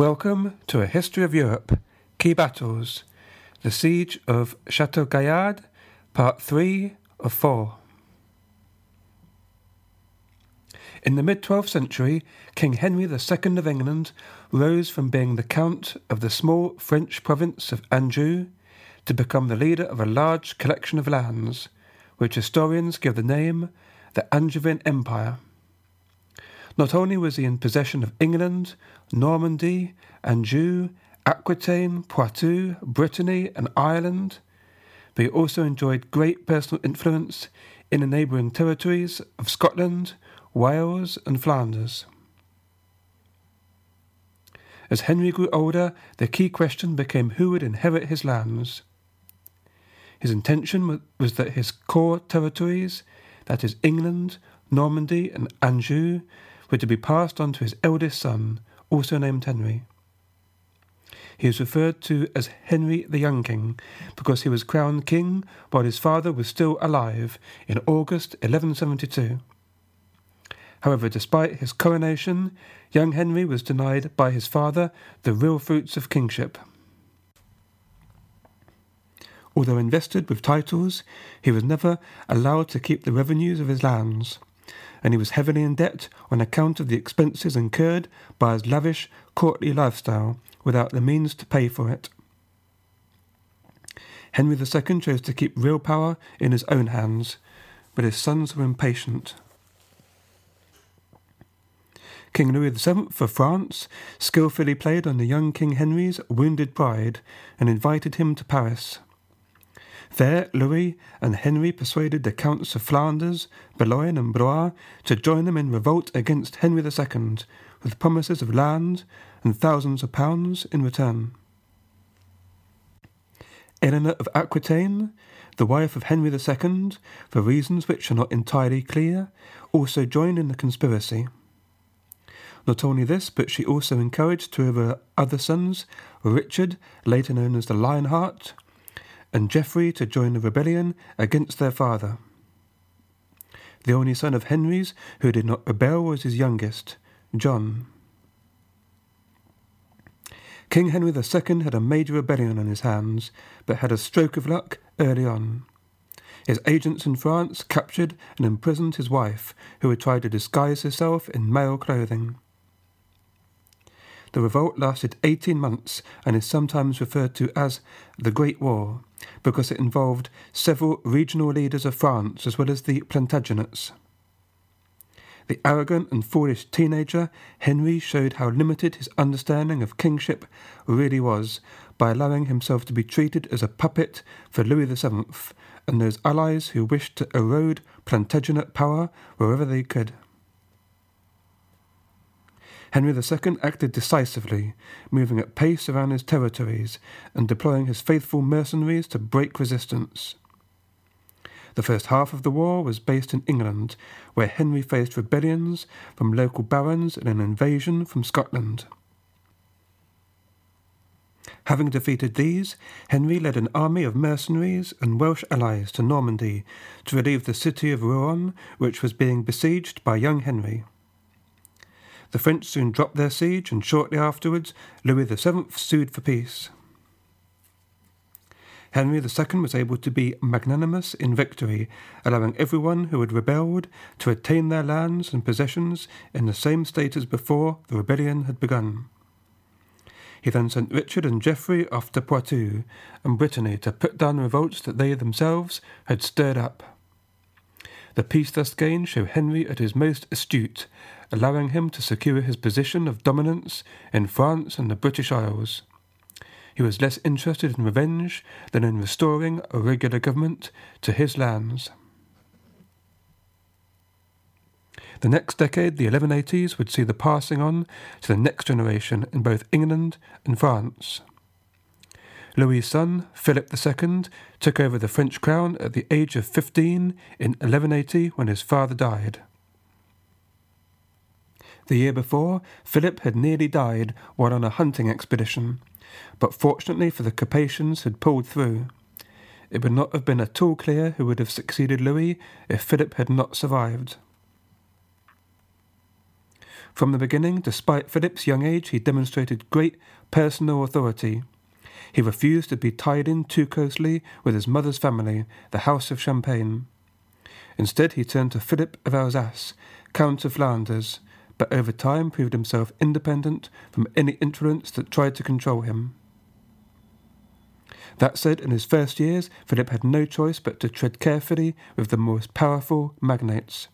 Welcome to a history of Europe, key battles, the siege of Chateau Gaillard, part three of four. In the mid 12th century, King Henry II of England rose from being the Count of the small French province of Anjou to become the leader of a large collection of lands, which historians give the name the Angevin Empire. Not only was he in possession of England, Normandy, Anjou, Aquitaine, Poitou, Brittany, and Ireland, but he also enjoyed great personal influence in the neighbouring territories of Scotland, Wales, and Flanders. As Henry grew older, the key question became who would inherit his lands. His intention was that his core territories, that is, England, Normandy, and Anjou, were to be passed on to his eldest son, also named Henry. He is referred to as Henry the Young King because he was crowned king while his father was still alive in August 1172. However, despite his coronation, young Henry was denied by his father the real fruits of kingship. Although invested with titles, he was never allowed to keep the revenues of his lands and he was heavily in debt on account of the expenses incurred by his lavish, courtly lifestyle without the means to pay for it. Henry II chose to keep real power in his own hands, but his sons were impatient. King Louis VII of France skilfully played on the young King Henry's wounded pride and invited him to Paris. There, Louis and Henry persuaded the Counts of Flanders, Boulogne, and Blois to join them in revolt against Henry II, with promises of land and thousands of pounds in return. Eleanor of Aquitaine, the wife of Henry II, for reasons which are not entirely clear, also joined in the conspiracy. Not only this, but she also encouraged two of her other sons, Richard, later known as the Lionheart, and Geoffrey to join the rebellion against their father. The only son of Henry's who did not rebel was his youngest, John. King Henry II had a major rebellion on his hands, but had a stroke of luck early on. His agents in France captured and imprisoned his wife, who had tried to disguise herself in male clothing. The revolt lasted 18 months and is sometimes referred to as the Great War because it involved several regional leaders of France as well as the Plantagenets. The arrogant and foolish teenager, Henry showed how limited his understanding of kingship really was by allowing himself to be treated as a puppet for Louis VII and those allies who wished to erode Plantagenet power wherever they could. Henry II acted decisively, moving at pace around his territories and deploying his faithful mercenaries to break resistance. The first half of the war was based in England, where Henry faced rebellions from local barons and an invasion from Scotland. Having defeated these, Henry led an army of mercenaries and Welsh allies to Normandy to relieve the city of Rouen, which was being besieged by young Henry. The French soon dropped their siege, and shortly afterwards Louis VII sued for peace. Henry II was able to be magnanimous in victory, allowing everyone who had rebelled to attain their lands and possessions in the same state as before the rebellion had begun. He then sent Richard and Geoffrey off to Poitou and Brittany to put down revolts that they themselves had stirred up. The peace thus gained showed Henry at his most astute, allowing him to secure his position of dominance in France and the British Isles. He was less interested in revenge than in restoring a regular government to his lands. The next decade, the 1180s, would see the passing on to the next generation in both England and France. Louis's son, Philip II, took over the French crown at the age of 15 in 1180 when his father died. The year before, Philip had nearly died while on a hunting expedition, but fortunately for the Capetians had pulled through. It would not have been at all clear who would have succeeded Louis if Philip had not survived. From the beginning, despite Philip's young age, he demonstrated great personal authority. He refused to be tied in too closely with his mother's family, the House of Champagne. Instead, he turned to Philip of Alsace, Count of Flanders, but over time proved himself independent from any influence that tried to control him. That said, in his first years, Philip had no choice but to tread carefully with the most powerful magnates.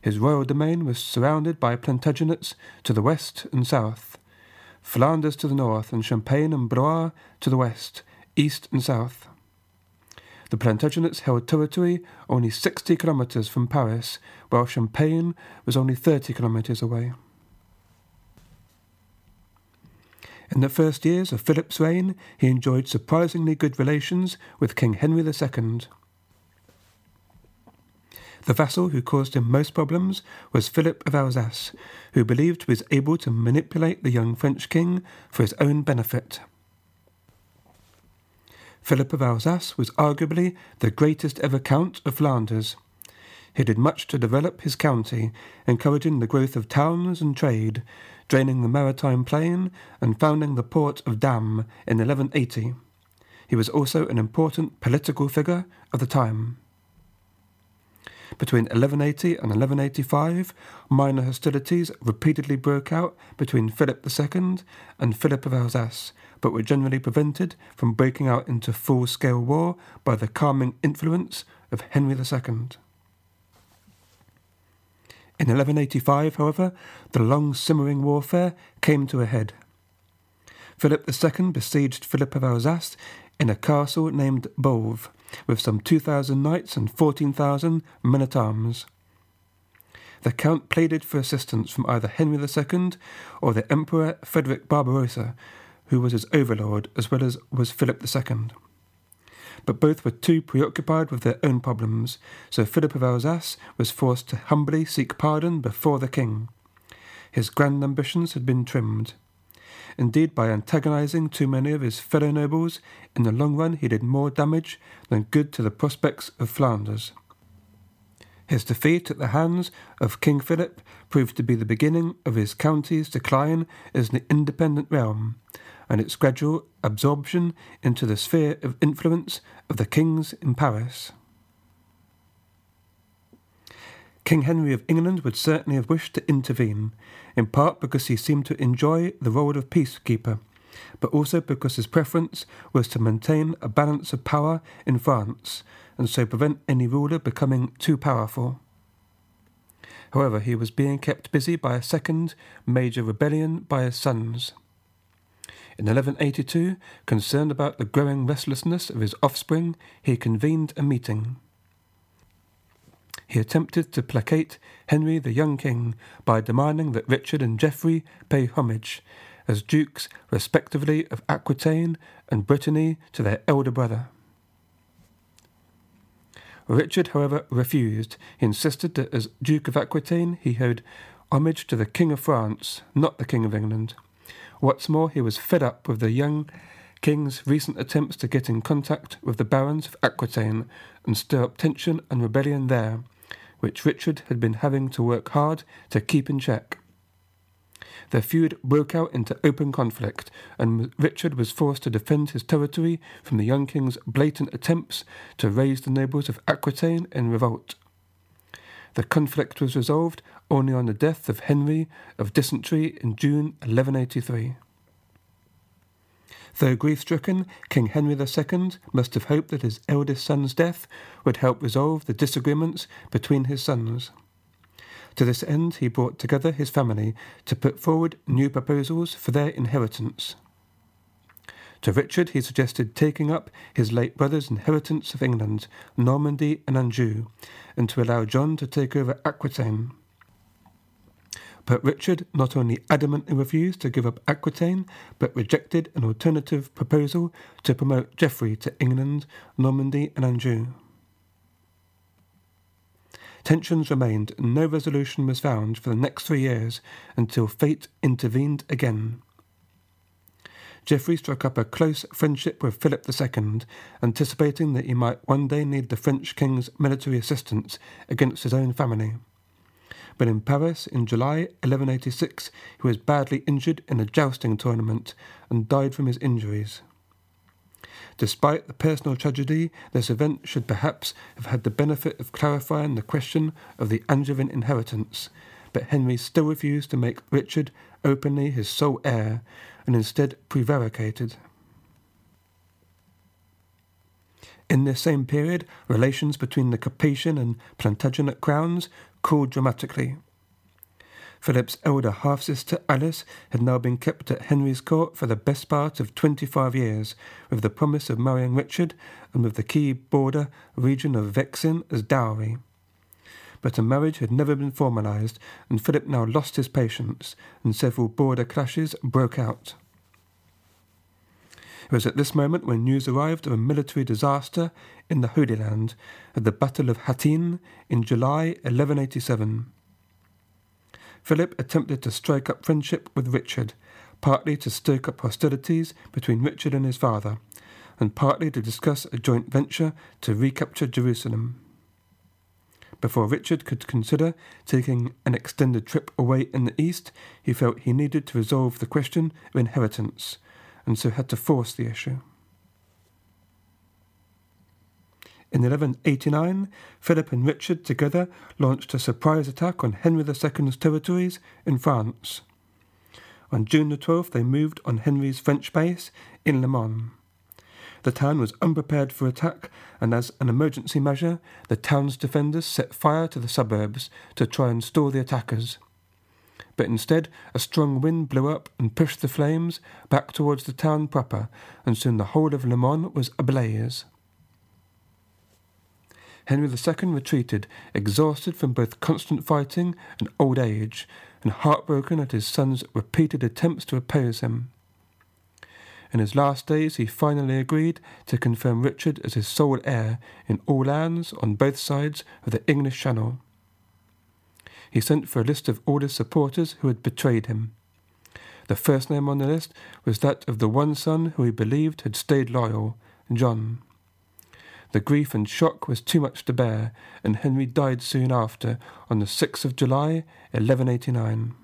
His royal domain was surrounded by Plantagenets to the west and south, Flanders to the north, and Champagne and Blois to the west, east and south. The Plantagenets held territory only 60 kilometres from Paris, while Champagne was only 30 kilometres away. In the first years of Philip's reign, he enjoyed surprisingly good relations with King Henry II. The vassal who caused him most problems was Philip of Alsace, who believed he was able to manipulate the young French king for his own benefit. Philip of Alsace was arguably the greatest ever Count of Flanders. He did much to develop his county, encouraging the growth of towns and trade, draining the maritime plain, and founding the port of Damme in 1180. He was also an important political figure of the time. Between 1180 and 1185, minor hostilities repeatedly broke out between Philip II and Philip of Alsace, but were generally prevented from breaking out into full scale war by the calming influence of Henry II. In 1185, however, the long simmering warfare came to a head. Philip II besieged Philip of Alsace in a castle named Boves, with some 2,000 knights and 14,000 men at arms. The Count pleaded for assistance from either Henry II or the Emperor Frederick Barbarossa, who was his overlord as well as was Philip II. But both were too preoccupied with their own problems, so Philip of Alsace was forced to humbly seek pardon before the king. His grand ambitions had been trimmed. Indeed, by antagonizing too many of his fellow nobles, in the long run he did more damage than good to the prospects of Flanders. His defeat at the hands of King Philip proved to be the beginning of his county's decline as an independent realm, and its gradual absorption into the sphere of influence of the kings in Paris. King Henry of England would certainly have wished to intervene, in part because he seemed to enjoy the role of peacekeeper, but also because his preference was to maintain a balance of power in France and so prevent any ruler becoming too powerful. However, he was being kept busy by a second major rebellion by his sons. In 1182, concerned about the growing restlessness of his offspring, he convened a meeting he attempted to placate Henry the young king by demanding that Richard and Geoffrey pay homage, as dukes respectively of Aquitaine and Brittany, to their elder brother. Richard, however, refused. He insisted that as Duke of Aquitaine he owed homage to the King of France, not the King of England. What's more, he was fed up with the young king's recent attempts to get in contact with the barons of Aquitaine and stir up tension and rebellion there, which Richard had been having to work hard to keep in check. Their feud broke out into open conflict, and Richard was forced to defend his territory from the young king's blatant attempts to raise the nobles of Aquitaine in revolt. The conflict was resolved only on the death of Henry of dysentery in June 1183. Though grief stricken, King Henry II must have hoped that his eldest son's death would help resolve the disagreements between his sons. To this end, he brought together his family to put forward new proposals for their inheritance. To Richard, he suggested taking up his late brother's inheritance of England, Normandy, and Anjou, and to allow John to take over Aquitaine. But Richard not only adamantly refused to give up Aquitaine, but rejected an alternative proposal to promote Geoffrey to England, Normandy, and Anjou. Tensions remained, and no resolution was found for the next three years until fate intervened again. Geoffrey struck up a close friendship with Philip II, anticipating that he might one day need the French king's military assistance against his own family. But in Paris, in July 1186, he was badly injured in a jousting tournament and died from his injuries. Despite the personal tragedy, this event should perhaps have had the benefit of clarifying the question of the Angevin inheritance, but Henry still refused to make Richard openly his sole heir, and instead prevaricated. In this same period, relations between the Capetian and Plantagenet crowns cooled dramatically. Philip's elder half sister Alice had now been kept at Henry's court for the best part of twenty five years, with the promise of marrying Richard and with the key border region of Vexin as dowry. But a marriage had never been formalized, and Philip now lost his patience, and several border clashes broke out. It was at this moment when news arrived of a military disaster in the Holy Land at the Battle of Hattin in July 1187. Philip attempted to strike up friendship with Richard, partly to stoke up hostilities between Richard and his father, and partly to discuss a joint venture to recapture Jerusalem before Richard could consider taking an extended trip away in the east, he felt he needed to resolve the question of inheritance, and so had to force the issue. In 1189, Philip and Richard together launched a surprise attack on Henry II's territories in France. On June the 12th, they moved on Henry's French base in Le Mans. The town was unprepared for attack, and as an emergency measure, the town's defenders set fire to the suburbs to try and stall the attackers. But instead, a strong wind blew up and pushed the flames back towards the town proper, and soon the whole of Le Mans was ablaze. Henry II retreated, exhausted from both constant fighting and old age, and heartbroken at his son's repeated attempts to oppose him. In his last days, he finally agreed to confirm Richard as his sole heir in all lands on both sides of the English Channel. He sent for a list of all his supporters who had betrayed him. The first name on the list was that of the one son who he believed had stayed loyal, John. The grief and shock was too much to bear, and Henry died soon after, on the 6th of July, 1189.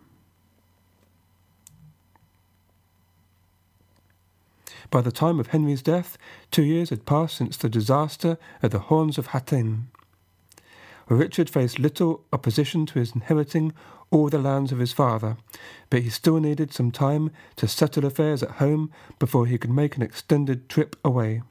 By the time of Henry's death, two years had passed since the disaster at the Horns of Hattin. Richard faced little opposition to his inheriting all the lands of his father, but he still needed some time to settle affairs at home before he could make an extended trip away.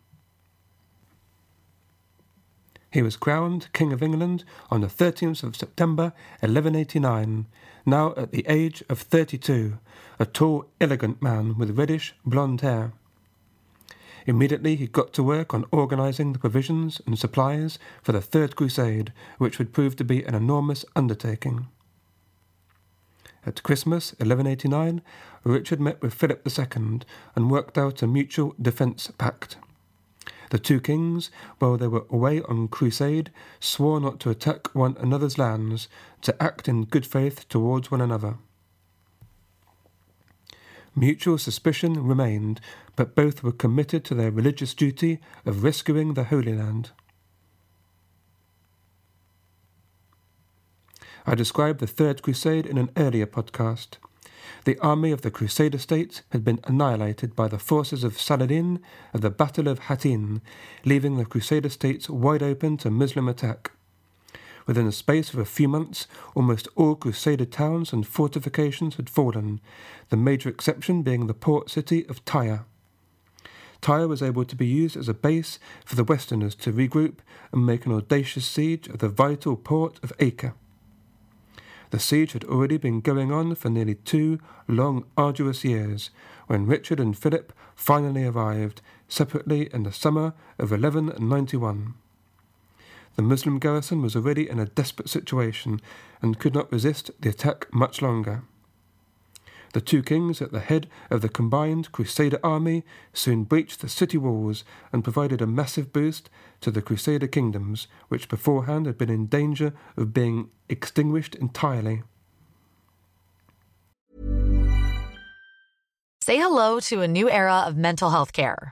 He was crowned King of England on the 13th of September 1189, now at the age of 32, a tall, elegant man with reddish blonde hair. Immediately he got to work on organizing the provisions and supplies for the Third Crusade, which would prove to be an enormous undertaking. At Christmas 1189, Richard met with Philip II and worked out a mutual defence pact. The two kings, while they were away on crusade, swore not to attack one another's lands, to act in good faith towards one another. Mutual suspicion remained, but both were committed to their religious duty of rescuing the Holy Land. I described the Third Crusade in an earlier podcast. The army of the Crusader states had been annihilated by the forces of Saladin at the Battle of Hattin, leaving the Crusader states wide open to Muslim attack. Within the space of a few months, almost all Crusader towns and fortifications had fallen, the major exception being the port city of Tyre. Tyre was able to be used as a base for the Westerners to regroup and make an audacious siege of the vital port of Acre. The siege had already been going on for nearly two long, arduous years when Richard and Philip finally arrived, separately in the summer of 1191. The Muslim garrison was already in a desperate situation and could not resist the attack much longer. The two kings, at the head of the combined Crusader army, soon breached the city walls and provided a massive boost to the Crusader kingdoms, which beforehand had been in danger of being extinguished entirely. Say hello to a new era of mental health care.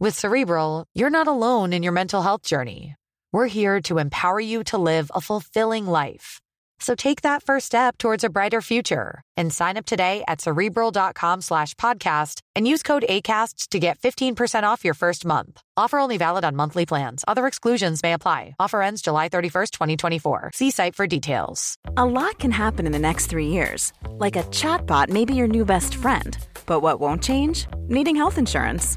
With Cerebral, you're not alone in your mental health journey. We're here to empower you to live a fulfilling life. So take that first step towards a brighter future and sign up today at cerebral.com slash podcast and use code ACasts to get 15% off your first month. Offer only valid on monthly plans. Other exclusions may apply. Offer ends July 31st, 2024. See site for details. A lot can happen in the next three years. Like a chatbot may be your new best friend. But what won't change? Needing health insurance.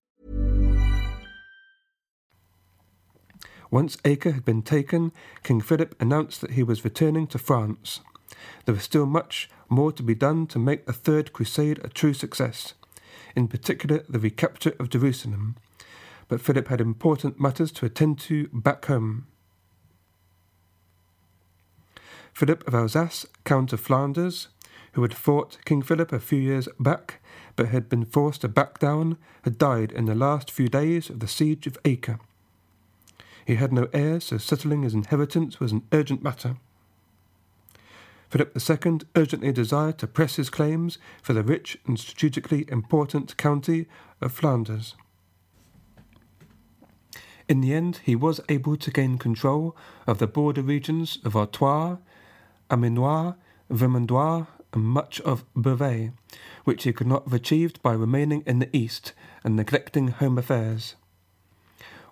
Once Acre had been taken, King Philip announced that he was returning to France. There was still much more to be done to make the Third Crusade a true success, in particular the recapture of Jerusalem. But Philip had important matters to attend to back home. Philip of Alsace, Count of Flanders, who had fought King Philip a few years back but had been forced to back down, had died in the last few days of the siege of Acre. He had no heir, so settling his inheritance was an urgent matter. Philip II urgently desired to press his claims for the rich and strategically important county of Flanders. In the end, he was able to gain control of the border regions of Artois, Amiénois, Vermandois, and much of Beauvais, which he could not have achieved by remaining in the east and neglecting home affairs.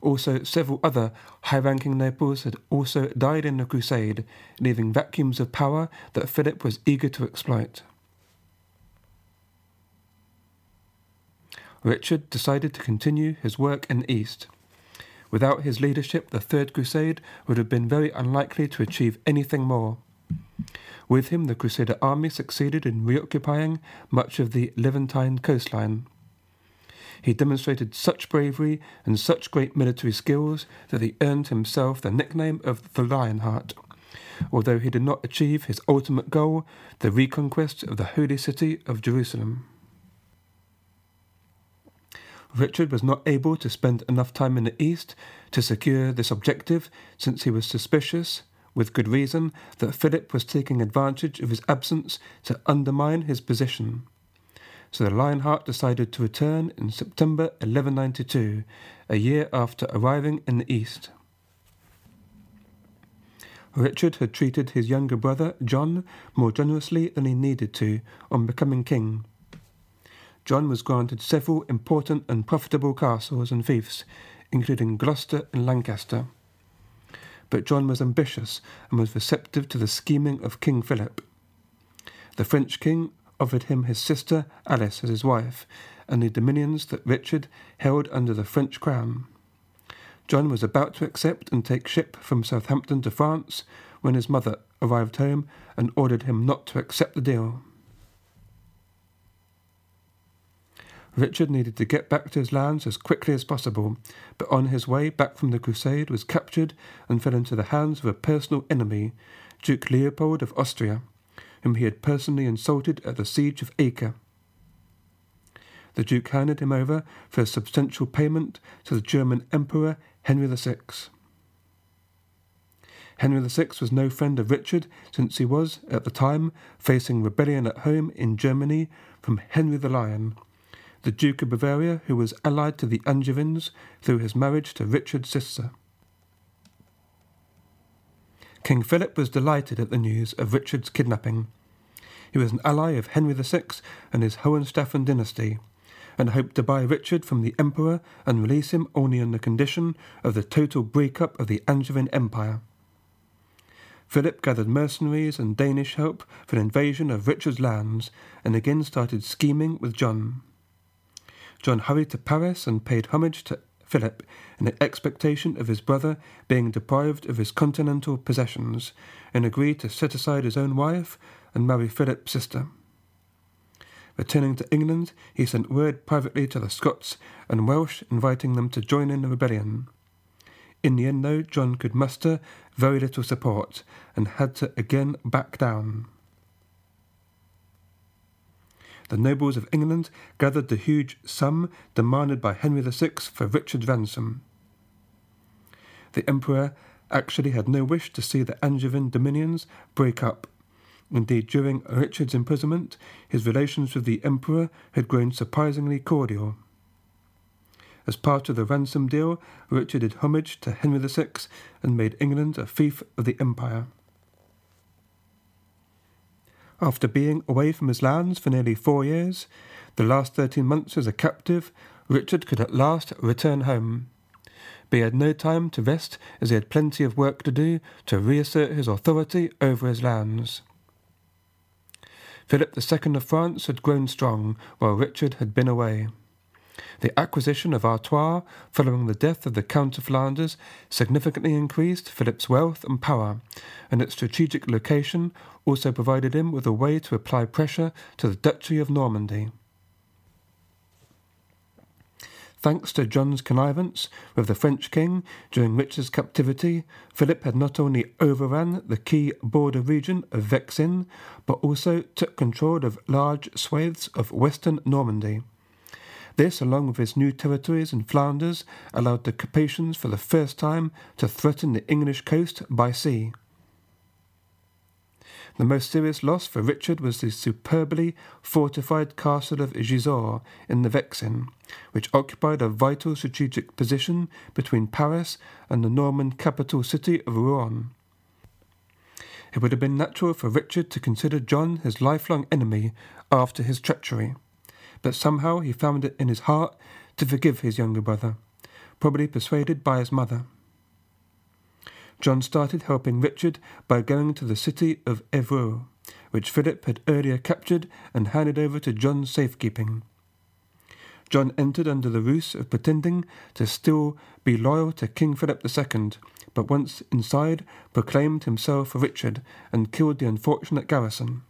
Also, several other high ranking nobles had also died in the crusade, leaving vacuums of power that Philip was eager to exploit. Richard decided to continue his work in the east. Without his leadership, the Third Crusade would have been very unlikely to achieve anything more. With him, the Crusader army succeeded in reoccupying much of the Levantine coastline. He demonstrated such bravery and such great military skills that he earned himself the nickname of the Lionheart, although he did not achieve his ultimate goal, the reconquest of the holy city of Jerusalem. Richard was not able to spend enough time in the East to secure this objective, since he was suspicious, with good reason, that Philip was taking advantage of his absence to undermine his position so the Lionheart decided to return in September 1192, a year after arriving in the East. Richard had treated his younger brother, John, more generously than he needed to on becoming king. John was granted several important and profitable castles and fiefs, including Gloucester and Lancaster. But John was ambitious and was receptive to the scheming of King Philip. The French king offered him his sister Alice as his wife, and the dominions that Richard held under the French crown. John was about to accept and take ship from Southampton to France when his mother arrived home and ordered him not to accept the deal. Richard needed to get back to his lands as quickly as possible, but on his way back from the crusade was captured and fell into the hands of a personal enemy, Duke Leopold of Austria whom he had personally insulted at the siege of Acre. the Duke handed him over for a substantial payment to the German Emperor Henry VI. Henry VI was no friend of Richard since he was, at the time, facing rebellion at home in Germany from Henry the Lion, the Duke of Bavaria, who was allied to the Angevins through his marriage to Richard's sister. King Philip was delighted at the news of Richard's kidnapping. He was an ally of Henry VI and his Hohenstaufen dynasty, and hoped to buy Richard from the Emperor and release him only on the condition of the total break-up of the Angevin Empire. Philip gathered mercenaries and Danish help for an invasion of Richard's lands and again started scheming with John. John hurried to Paris and paid homage to Philip in the expectation of his brother being deprived of his continental possessions and agreed to set aside his own wife and marry Philip's sister. Returning to England, he sent word privately to the Scots and Welsh inviting them to join in the rebellion. In the end, though, John could muster very little support and had to again back down. The nobles of England gathered the huge sum demanded by Henry VI for Richard's ransom. The Emperor actually had no wish to see the Angevin dominions break up. Indeed, during Richard's imprisonment, his relations with the Emperor had grown surprisingly cordial. As part of the ransom deal, Richard did homage to Henry VI and made England a fief of the empire. After being away from his lands for nearly four years, the last thirteen months as a captive, Richard could at last return home. But he had no time to rest as he had plenty of work to do to reassert his authority over his lands. Philip II of France had grown strong while Richard had been away. The acquisition of Artois following the death of the Count of Flanders significantly increased Philip's wealth and power, and its strategic location also provided him with a way to apply pressure to the Duchy of Normandy. Thanks to John's connivance with the French king during Richard's captivity, Philip had not only overran the key border region of Vexin, but also took control of large swathes of western Normandy. This, along with his new territories in Flanders, allowed the Capetians for the first time to threaten the English coast by sea. The most serious loss for Richard was the superbly fortified castle of Gisors in the Vexin, which occupied a vital strategic position between Paris and the Norman capital city of Rouen. It would have been natural for Richard to consider John his lifelong enemy after his treachery but somehow he found it in his heart to forgive his younger brother, probably persuaded by his mother. John started helping Richard by going to the city of Evreux, which Philip had earlier captured and handed over to John's safekeeping. John entered under the ruse of pretending to still be loyal to King Philip II, but once inside proclaimed himself Richard and killed the unfortunate garrison.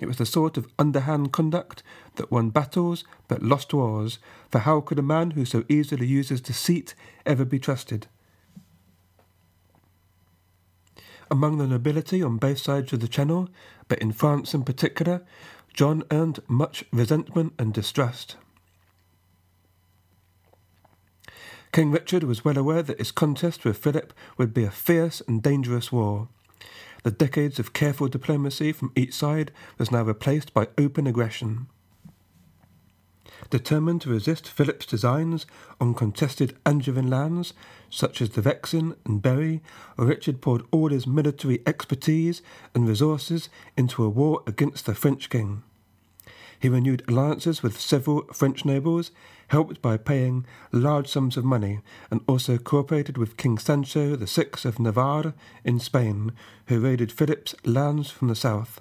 It was the sort of underhand conduct that won battles but lost wars, for how could a man who so easily uses deceit ever be trusted? Among the nobility on both sides of the Channel, but in France in particular, John earned much resentment and distrust. King Richard was well aware that his contest with Philip would be a fierce and dangerous war. The decades of careful diplomacy from each side was now replaced by open aggression. Determined to resist Philip's designs on contested Angevin lands, such as the Vexin and Berry, Richard poured all his military expertise and resources into a war against the French king. He renewed alliances with several French nobles, helped by paying large sums of money, and also cooperated with King Sancho VI of Navarre in Spain, who raided Philip's lands from the south.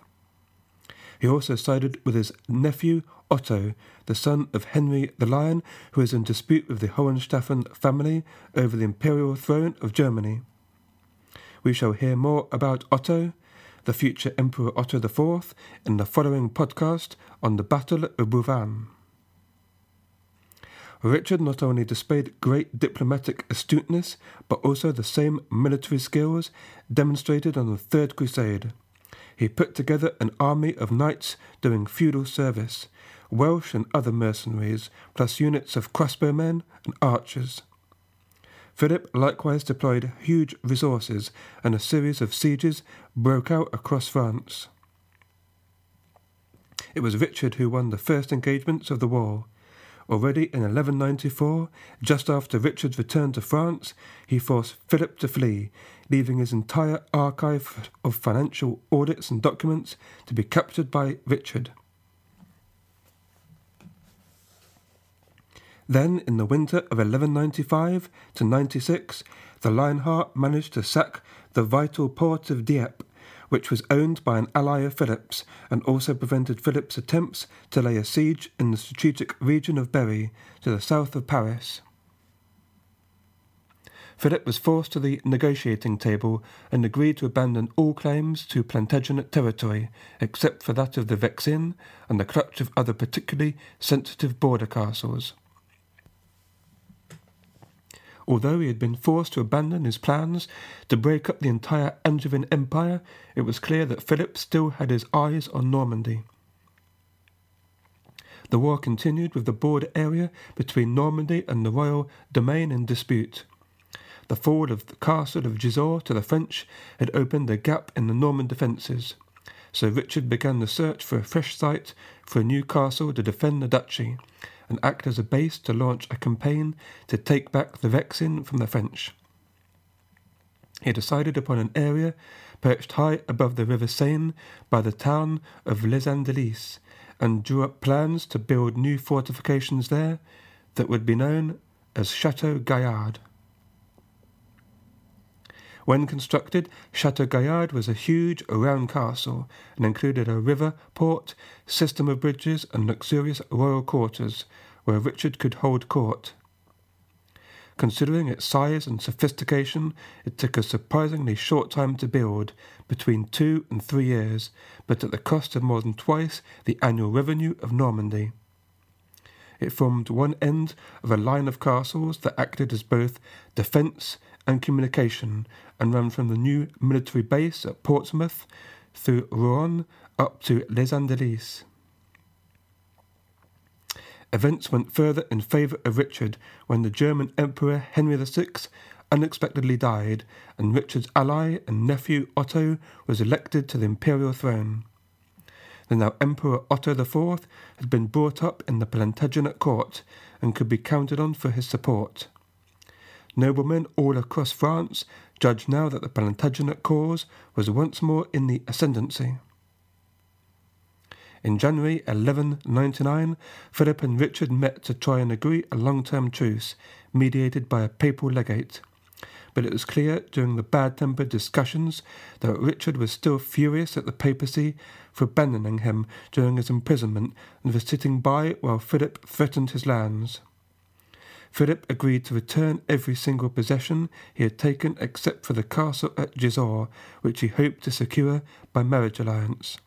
He also sided with his nephew Otto, the son of Henry the Lion, who was in dispute with the Hohenstaufen family over the imperial throne of Germany. We shall hear more about Otto the future Emperor Otto IV in the following podcast on the Battle of Bouvines. Richard not only displayed great diplomatic astuteness, but also the same military skills demonstrated on the Third Crusade. He put together an army of knights doing feudal service, Welsh and other mercenaries, plus units of crossbowmen and archers. Philip likewise deployed huge resources, and a series of sieges broke out across France. It was Richard who won the first engagements of the war. Already in 1194, just after Richard's return to France, he forced Philip to flee, leaving his entire archive of financial audits and documents to be captured by Richard. Then, in the winter of 1195 to 96, the Lionheart managed to sack the vital port of Dieppe, which was owned by an ally of Philip's, and also prevented Philip's attempts to lay a siege in the strategic region of Berry, to the south of Paris. Philip was forced to the negotiating table and agreed to abandon all claims to Plantagenet territory, except for that of the Vexin and the clutch of other particularly sensitive border castles. Although he had been forced to abandon his plans to break up the entire Angevin Empire, it was clear that Philip still had his eyes on Normandy. The war continued with the border area between Normandy and the royal domain in dispute. The fall of the castle of Gisors to the French had opened a gap in the Norman defences, so Richard began the search for a fresh site for a new castle to defend the duchy, and act as a base to launch a campaign to take back the Vexin from the French. He decided upon an area perched high above the River Seine by the town of Les Andelys and drew up plans to build new fortifications there that would be known as Chateau Gaillard. When constructed, Chateau Gaillard was a huge, round castle and included a river, port, system of bridges, and luxurious royal quarters where Richard could hold court. Considering its size and sophistication, it took a surprisingly short time to build, between two and three years, but at the cost of more than twice the annual revenue of Normandy. It formed one end of a line of castles that acted as both defence and communication and ran from the new military base at Portsmouth through Rouen up to Les Andelys. Events went further in favour of Richard when the German Emperor Henry VI unexpectedly died, and Richard's ally and nephew Otto was elected to the imperial throne. The now Emperor Otto IV had been brought up in the Plantagenet court and could be counted on for his support. Noblemen all across France judged now that the Plantagenet cause was once more in the ascendancy. In January 1199, Philip and Richard met to try and agree a long term truce, mediated by a papal legate. But it was clear during the bad tempered discussions that Richard was still furious at the papacy for abandoning him during his imprisonment and for sitting by while Philip threatened his lands. Philip agreed to return every single possession he had taken except for the castle at Gisors, which he hoped to secure by marriage alliance.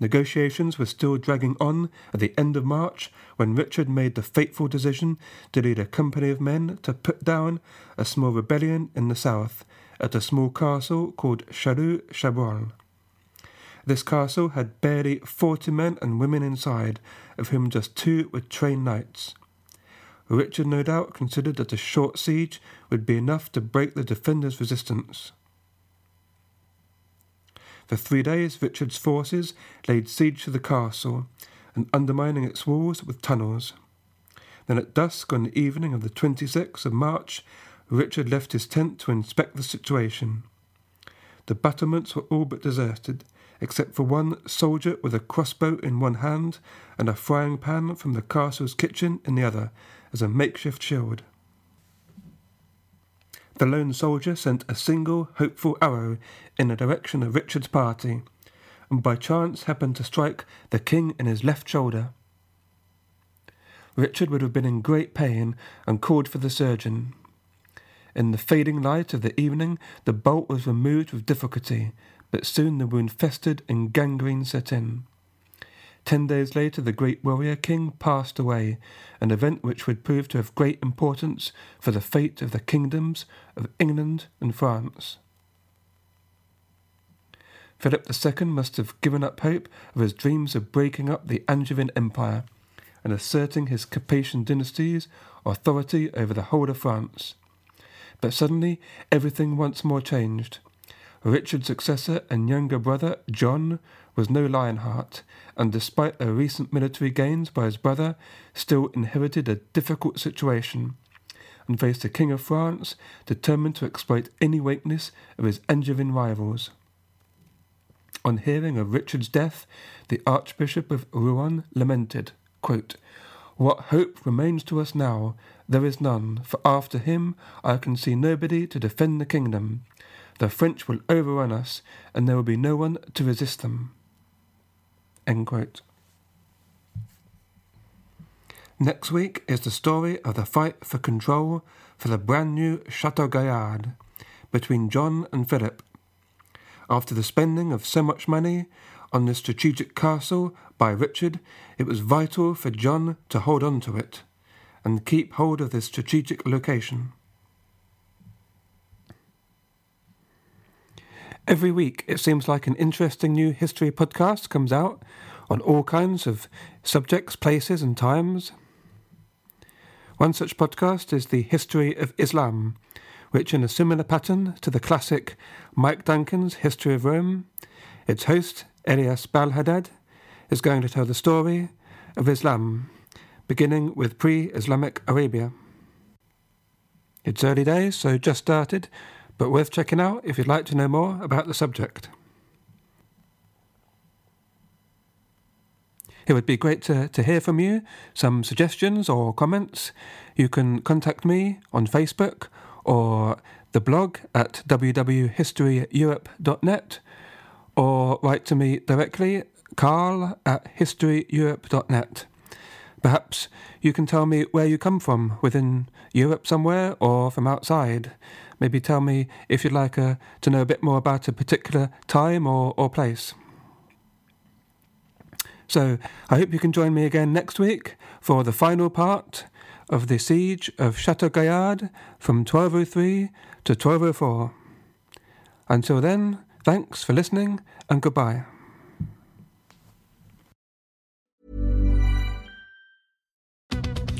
Negotiations were still dragging on at the end of March when Richard made the fateful decision to lead a company of men to put down a small rebellion in the south at a small castle called Chalus Chabrol. This castle had barely forty men and women inside, of whom just two were trained knights. Richard no doubt considered that a short siege would be enough to break the defenders' resistance. For three days, Richard's forces laid siege to the castle, and undermining its walls with tunnels. Then at dusk on the evening of the 26th of March, Richard left his tent to inspect the situation. The battlements were all but deserted, except for one soldier with a crossbow in one hand and a frying pan from the castle's kitchen in the other as a makeshift shield. The lone soldier sent a single hopeful arrow in the direction of Richard's party, and by chance happened to strike the king in his left shoulder. Richard would have been in great pain and called for the surgeon. In the fading light of the evening, the bolt was removed with difficulty, but soon the wound festered and gangrene set in. Ten days later, the great warrior king passed away, an event which would prove to have great importance for the fate of the kingdoms of England and France. Philip II must have given up hope of his dreams of breaking up the Angevin Empire and asserting his Capetian dynasty's authority over the whole of France. But suddenly everything once more changed. Richard's successor and younger brother, John, was no Lionheart, and despite their recent military gains by his brother, still inherited a difficult situation, and faced a king of France determined to exploit any weakness of his Angevin rivals. On hearing of Richard's death, the Archbishop of Rouen lamented, quote, What hope remains to us now? There is none, for after him I can see nobody to defend the kingdom. The French will overrun us, and there will be no one to resist them. Next week is the story of the fight for control for the brand new Chateau Gaillard between John and Philip. After the spending of so much money on this strategic castle by Richard, it was vital for John to hold on to it and keep hold of this strategic location. Every week, it seems like an interesting new history podcast comes out on all kinds of subjects, places, and times. One such podcast is the History of Islam, which, in a similar pattern to the classic Mike Duncan's History of Rome, its host, Elias Balhadad, is going to tell the story of Islam, beginning with pre Islamic Arabia. It's early days, so just started, but worth checking out if you'd like to know more about the subject. It would be great to, to hear from you, some suggestions or comments. You can contact me on Facebook or the blog at www.historyeurope.net or write to me directly, carl at historyeurope.net. Perhaps you can tell me where you come from, within Europe somewhere or from outside. Maybe tell me if you'd like uh, to know a bit more about a particular time or, or place. So I hope you can join me again next week for the final part of the siege of Chateau Gaillard from 1203 to 1204. Until then, thanks for listening and goodbye.